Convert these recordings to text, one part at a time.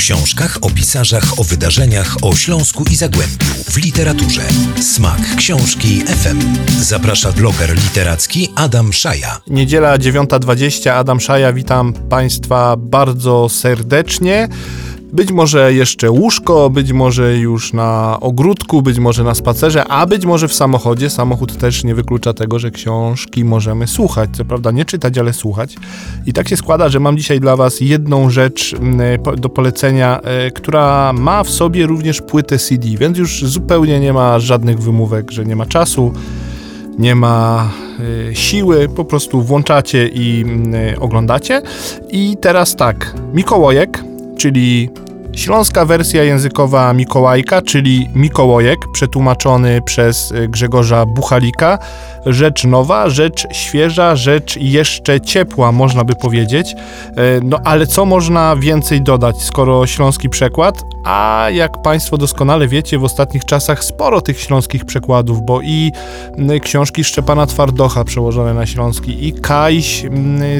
książkach, o pisarzach, o wydarzeniach, o Śląsku i Zagłębiu, w literaturze. Smak książki FM. Zaprasza bloger literacki Adam Szaja. Niedziela 9.20, Adam Szaja, witam Państwa bardzo serdecznie. Być może jeszcze łóżko, być może już na ogródku, być może na spacerze, a być może w samochodzie. Samochód też nie wyklucza tego, że książki możemy słuchać. Co prawda nie czytać, ale słuchać. I tak się składa, że mam dzisiaj dla Was jedną rzecz mm, po- do polecenia, e, która ma w sobie również płytę CD, więc już zupełnie nie ma żadnych wymówek, że nie ma czasu nie ma y, siły, po prostu włączacie i y, oglądacie. I teraz tak, Mikołajek, czyli śląska wersja językowa Mikołajka, czyli Mikołojek, przetłumaczony przez y, Grzegorza Buchalika. Rzecz nowa, rzecz świeża, rzecz jeszcze ciepła, można by powiedzieć. E, No ale co można więcej dodać, skoro śląski przekład? A jak Państwo doskonale wiecie, w ostatnich czasach sporo tych śląskich przekładów, bo i m, książki Szczepana Twardocha przełożone na śląski, i Kajś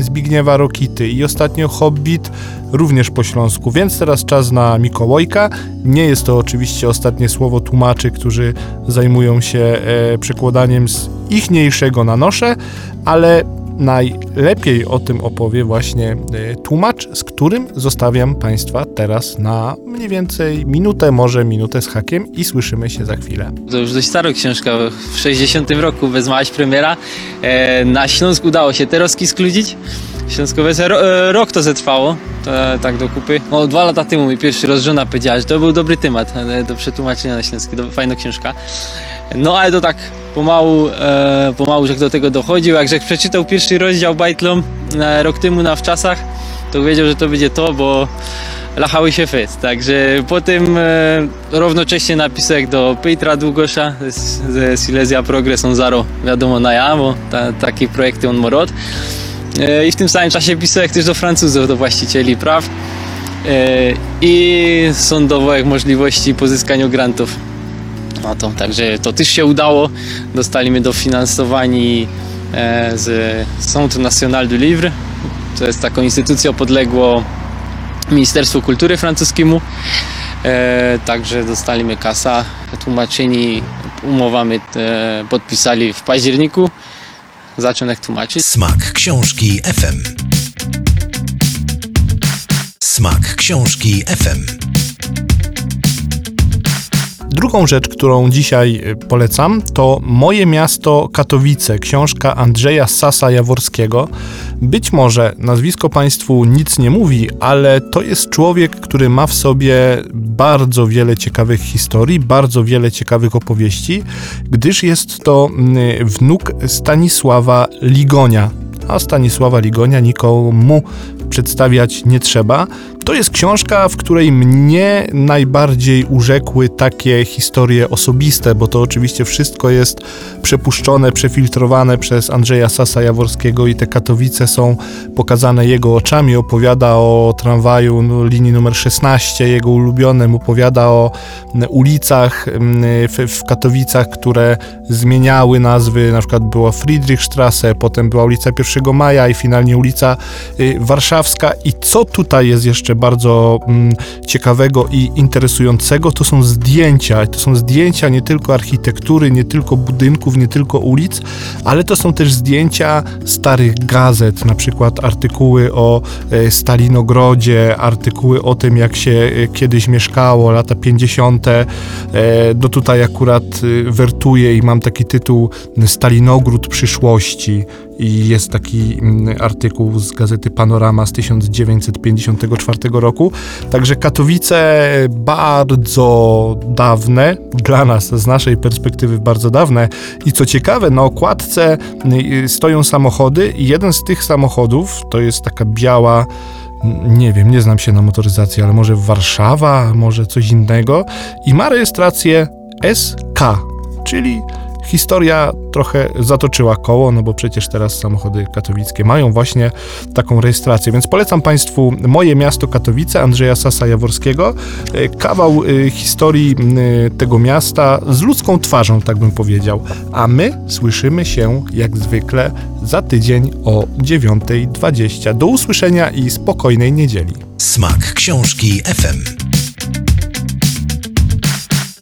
Zbigniewa Rokity, i ostatnio Hobbit również po śląsku, więc teraz czas na Mikołajka. Nie jest to oczywiście ostatnie słowo tłumaczy, którzy zajmują się e, przekładaniem z ichniejszego na nosze, ale najlepiej o tym opowie właśnie e, tłumacz, z którym zostawiam Państwa teraz na mniej więcej minutę, może minutę z hakiem i słyszymy się za chwilę. To już dość stara książka, w 60 roku wezmałaś premiera. E, na Śląsku udało się Teroski skludzić. Ro, e, rok to zetrwało, to, tak do kupy. No, dwa lata temu mi pierwszy raz żona powiedziała, że to był dobry temat do przetłumaczenia na śląski, do, fajna książka. No ale to tak pomału, e, pomału, że do tego dochodził. Jak Żech przeczytał pierwszy rozdział Bajtlom e, rok temu na wczasach, to wiedział, że to będzie to, bo lachały się fest. Także potem e, równocześnie napisek do Petra Długosza ze Silesia Progress on Zaro, wiadomo na ja, bo ta, takie projekty on. E, I w tym samym czasie pisek też do Francuzów, do właścicieli praw. E, I sądowych możliwości pozyskania grantów. No to, także to też się udało. Dostaliśmy dofinansowani e, z Centre National du Livre. To jest taką instytucją podległą Ministerstwu Kultury francuskiemu. E, także dostaliśmy kasa, tłumaczeni umowami e, podpisali w październiku. Zacząłem jak tłumaczyć. Smak książki FM. Smak książki FM. Drugą rzecz, którą dzisiaj y, polecam, to Moje miasto Katowice, książka Andrzeja Sasa Jaworskiego. Być może nazwisko Państwu nic nie mówi, ale to jest człowiek, który ma w sobie bardzo wiele ciekawych historii, bardzo wiele ciekawych opowieści, gdyż jest to mm, wnuk Stanisława Ligonia. A Stanisława Ligonia nikomu przedstawiać nie trzeba. To jest książka, w której mnie najbardziej urzekły takie historie osobiste, bo to oczywiście wszystko jest przepuszczone, przefiltrowane przez Andrzeja Sasa Jaworskiego i te Katowice są pokazane jego oczami. Opowiada o tramwaju no, linii numer 16, jego ulubionym, opowiada o ulicach w, w Katowicach, które zmieniały nazwy, na przykład była Friedrichstrasse, potem była ulica 1 Maja i finalnie ulica y, Warszawska. I co tutaj jest jeszcze bardzo mm, ciekawego i interesującego, to są zdjęcia. To są zdjęcia nie tylko architektury, nie tylko budynków, nie tylko ulic, ale to są też zdjęcia starych gazet, na przykład artykuły o e, Stalinogrodzie, artykuły o tym, jak się e, kiedyś mieszkało, lata 50. E, no tutaj akurat e, wertuję i mam taki tytuł Stalinogród przyszłości i jest taki mm, artykuł z gazety Panorama z 1954 roku. Także Katowice bardzo dawne, dla nas, z naszej perspektywy bardzo dawne. I co ciekawe, na okładce y, stoją samochody i jeden z tych samochodów to jest taka biała nie wiem, nie znam się na motoryzacji, ale może Warszawa, może coś innego i ma rejestrację SK, czyli historia trochę zatoczyła koło, no bo przecież teraz samochody katowickie mają właśnie taką rejestrację, więc polecam Państwu Moje Miasto Katowice Andrzeja Sasa Jaworskiego. E, Kawał e, historii e, tego miasta z ludzką twarzą, tak bym powiedział. A my słyszymy się jak zwykle za tydzień o 9.20. Do usłyszenia i spokojnej niedzieli. Smak książki FM.